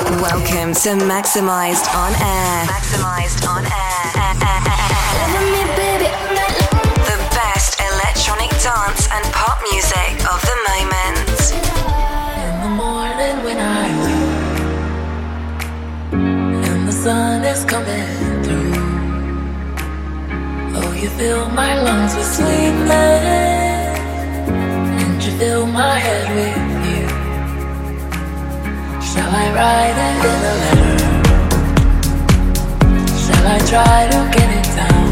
Welcome to Maximized on Air. Maximized on Air. The best electronic dance and pop music of the moment. In the morning when I wake, and the sun is coming through. Oh, you fill my lungs with and you fill my head with. Shall I write it in a letter? Shall I try to get it down?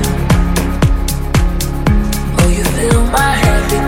Will you fill my head with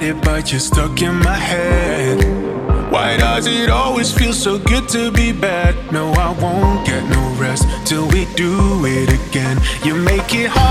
about it, but you're stuck in my head. Why does it always feel so good to be bad? No, I won't get no rest till we do it again. You make it hard.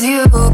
with you.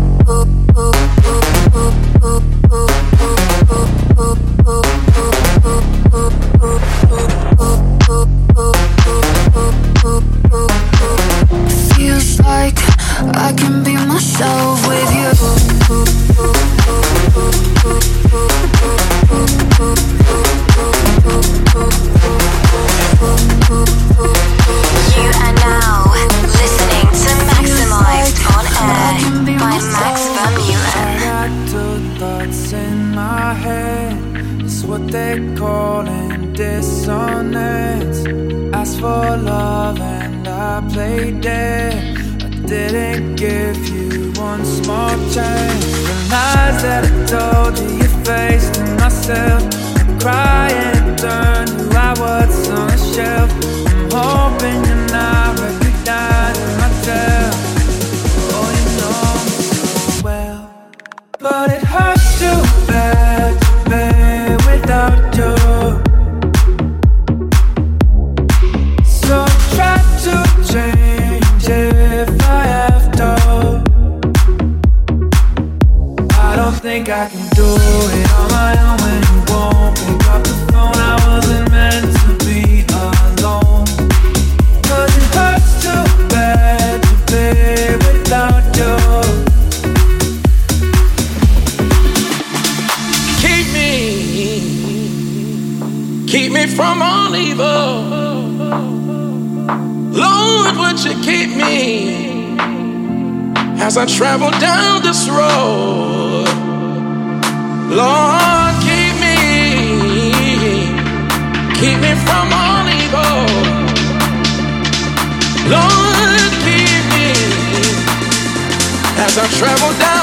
I travel down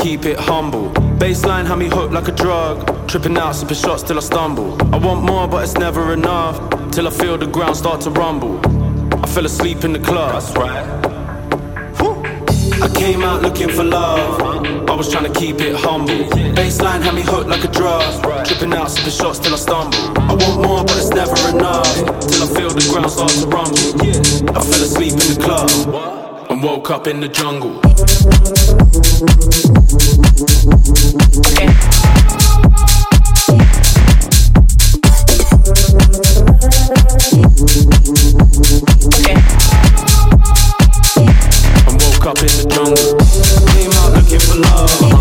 keep it humble. Bassline had me hooked like a drug. Tripping out, sipping shots till I stumble. I want more, but it's never enough. Till I feel the ground start to rumble. I fell asleep in the club. That's right. I came out looking for love. I was trying to keep it humble. Bassline had me hooked like a drug. Tripping out, sipping shots till I stumble. I want more, but it's never enough. Till I feel the ground start to rumble. I fell asleep in the club and woke up in the jungle. Okay. Okay. I woke up in the jungle. Came out looking for love.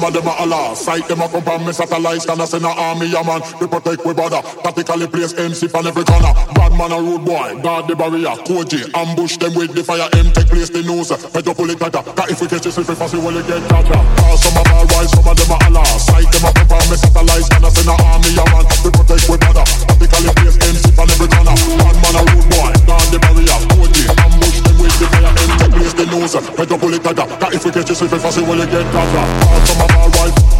Sight them a come from me satellites Can I send a army a man. We protect we brother Tactically place MC from every corner. Bad man a rude boy. Guard the barrier. Koji Ambush them with the fire. M take place the news. Up pull it tighter Cause if we catch you if we you will get catcher Cause some of our rise Some of them a Allah Sight them a come from me satellites Can I send a army a man. We protect we brother Tactically place MC from every corner. Bad man a rude boy. Guard the barrier. Koji Ambush them the fire M take place the news Head up it tighter Cause if we catch you we you will get catcher Cause some of our rise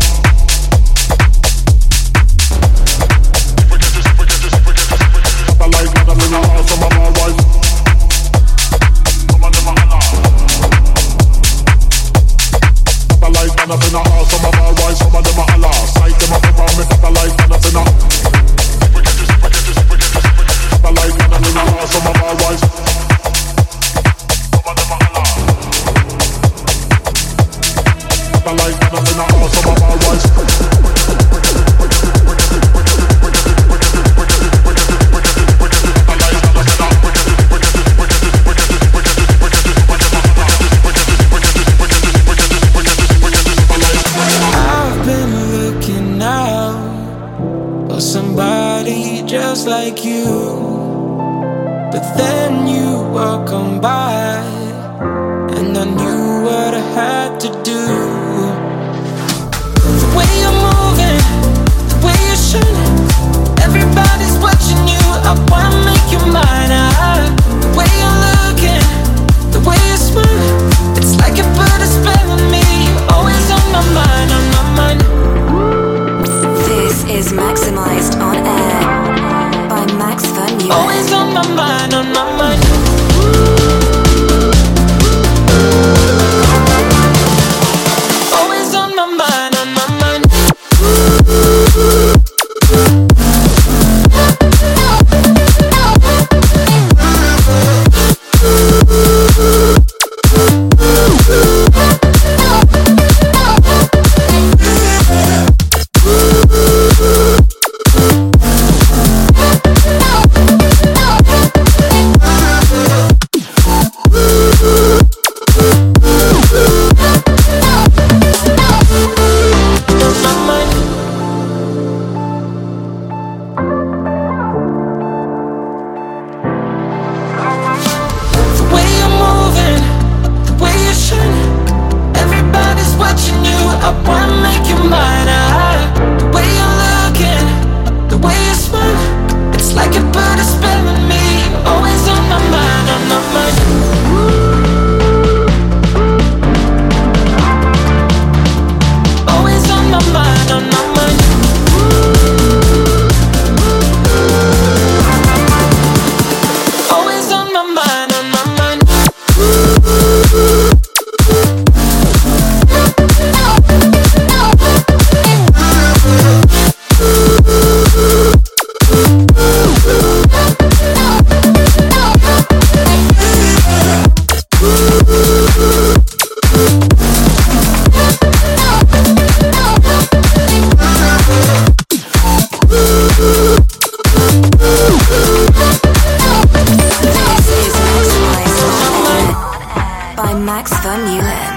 by Max Vermeulen.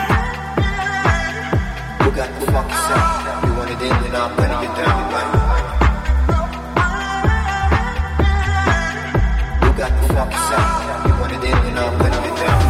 You got the. You want it in, then I'm gonna get down. You got the. You want it in, then I'm gonna get down.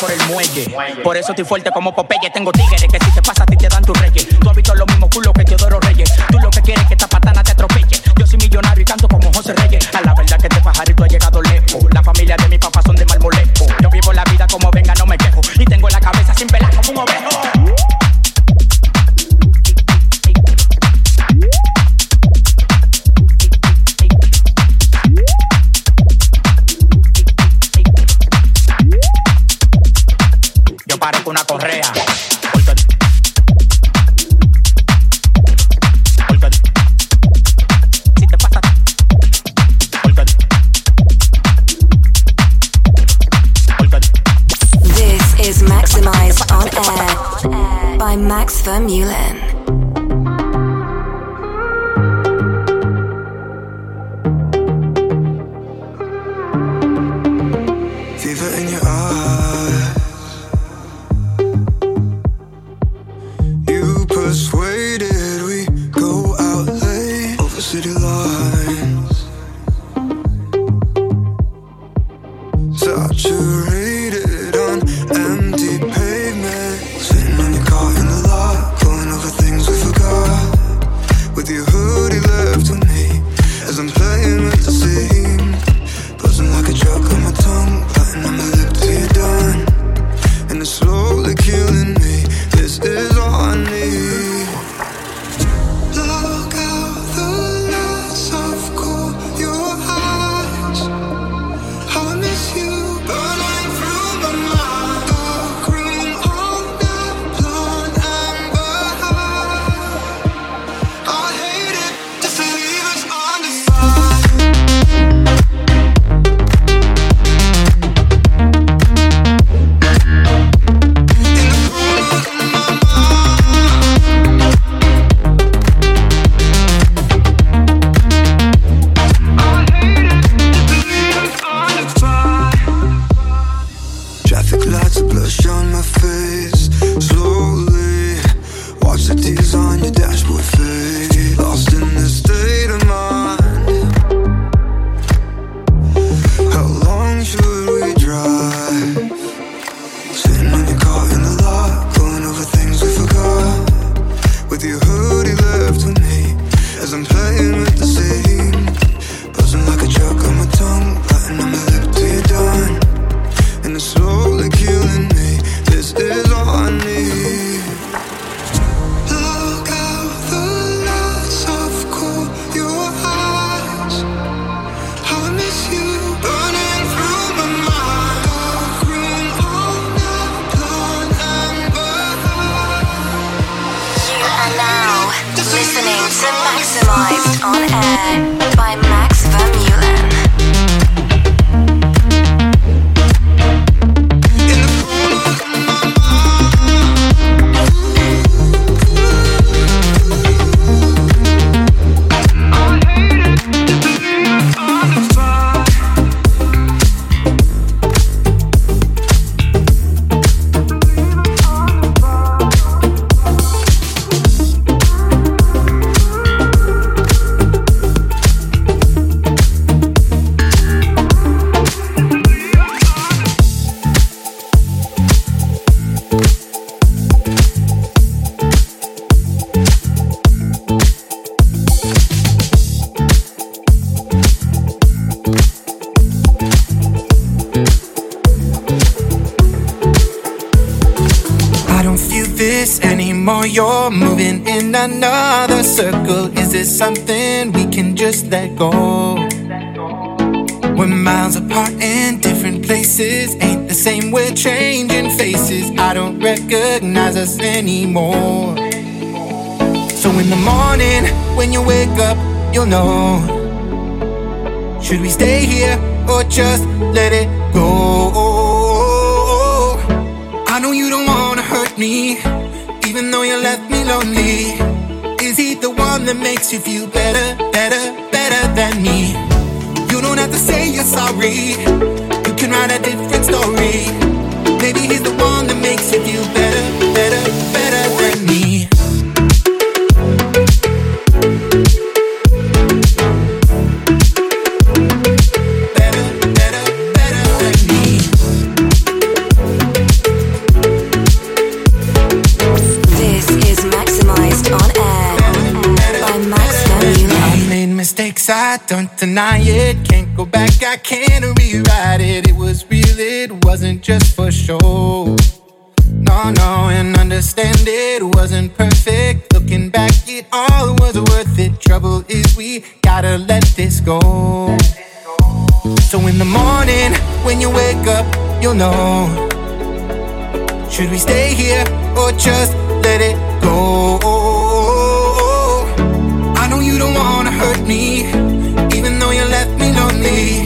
por el muelle. Por eso estoy fuerte como Popeye, tengo tigre something we can just let go. We're miles apart in different places. Ain't the same, we're changing faces. I don't recognize us anymore. So in the morning, when you wake up, you'll know. Should we stay here or just let it go? I know you don't wanna hurt me, even though you left me lonely that makes you feel better, better, better than me. You don't have to say you're sorry. You can write a different story. Maybe he's the one that makes you feel I don't deny it. Can't go back, I can't rewrite it. It was real, it wasn't just for show. No, no, and understand it wasn't perfect. Looking back, it all was worth it. Trouble is, we gotta let this go. So in the morning, when you wake up, you'll know. Should we stay here or just let it go? Hurt me, even though you left me lonely.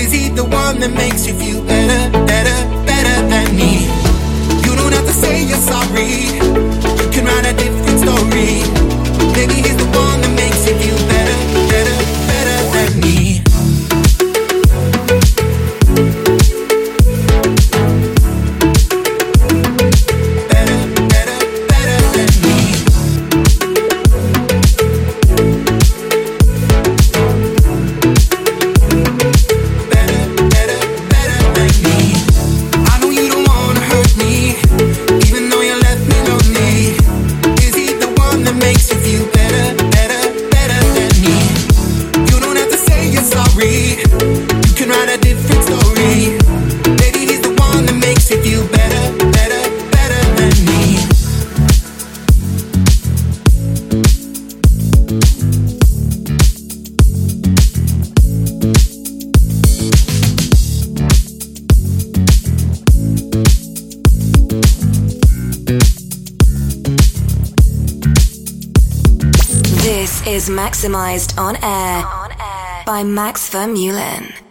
Is he the one that makes you feel better, better, better than me? You don't have to say you're sorry. You can write a different story. Maybe he's the is Maximized on air by Max Vermeulen.